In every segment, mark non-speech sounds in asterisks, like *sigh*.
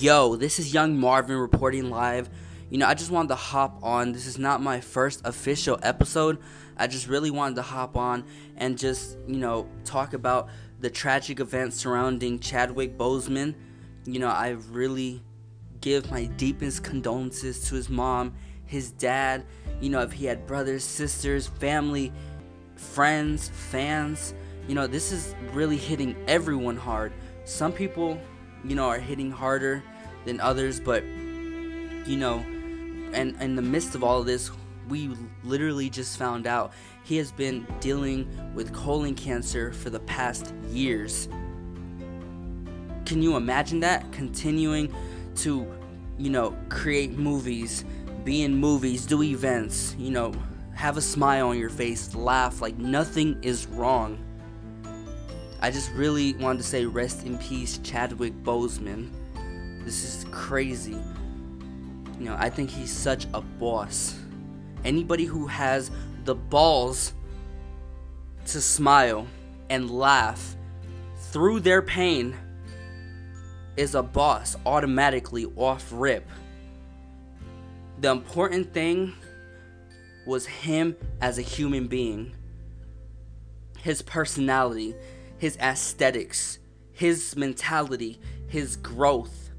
Yo, this is Young Marvin reporting live. You know, I just wanted to hop on. This is not my first official episode. I just really wanted to hop on and just, you know, talk about the tragic events surrounding Chadwick Boseman. You know, I really give my deepest condolences to his mom, his dad, you know, if he had brothers, sisters, family, friends, fans. You know, this is really hitting everyone hard. Some people you know, are hitting harder than others, but you know, and in the midst of all of this, we literally just found out he has been dealing with colon cancer for the past years. Can you imagine that? Continuing to, you know, create movies, be in movies, do events, you know, have a smile on your face, laugh like nothing is wrong. I just really wanted to say rest in peace, Chadwick Boseman. This is crazy. You know, I think he's such a boss. Anybody who has the balls to smile and laugh through their pain is a boss automatically off rip. The important thing was him as a human being, his personality his aesthetics, his mentality, his growth,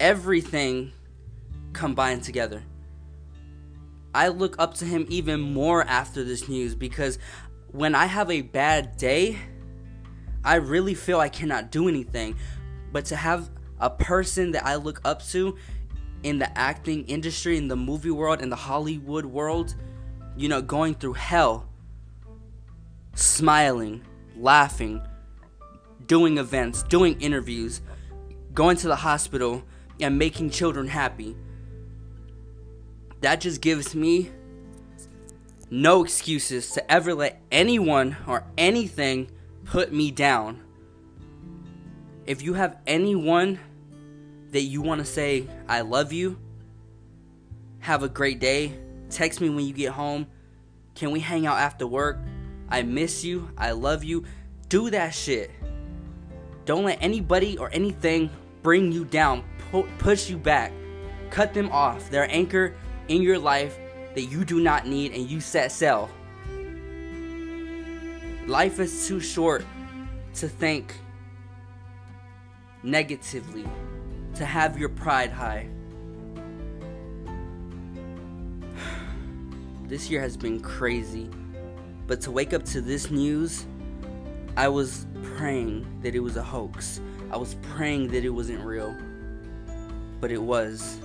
everything combined together. I look up to him even more after this news because when I have a bad day, I really feel I cannot do anything. But to have a person that I look up to in the acting industry, in the movie world, in the Hollywood world, you know, going through hell, smiling, laughing, doing events, doing interviews, going to the hospital, and making children happy. That just gives me no excuses to ever let anyone or anything put me down. If you have anyone that you want to say, I love you, have a great day, text me when you get home. Can we hang out after work? I miss you. I love you. Do that shit. Don't let anybody or anything bring you down, pu- push you back. Cut them off. They're anchor in your life that you do not need and you set sail. Life is too short to think negatively, to have your pride high. *sighs* This year has been crazy. But to wake up to this news, I was praying that it was a hoax. I was praying that it wasn't real. But it was.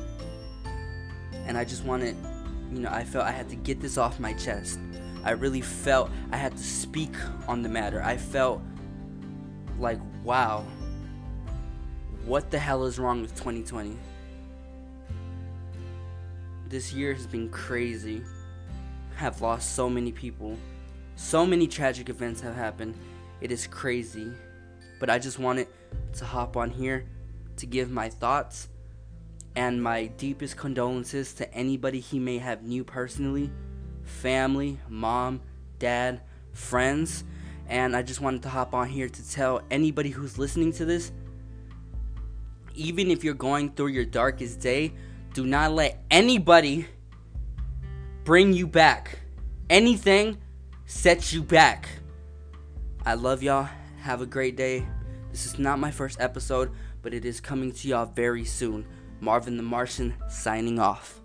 And I just wanted, you know, I felt I had to get this off my chest. I really felt I had to speak on the matter. I felt like, wow, what the hell is wrong with 2020? This year has been crazy. I have lost so many people. So many tragic events have happened. It is crazy. But I just wanted to hop on here to give my thoughts and my deepest condolences to anybody he may have knew personally family, mom, dad, friends. And I just wanted to hop on here to tell anybody who's listening to this even if you're going through your darkest day, do not let anybody bring you back. Anything sets you back. I love y'all. Have a great day. This is not my first episode, but it is coming to y'all very soon. Marvin the Martian signing off.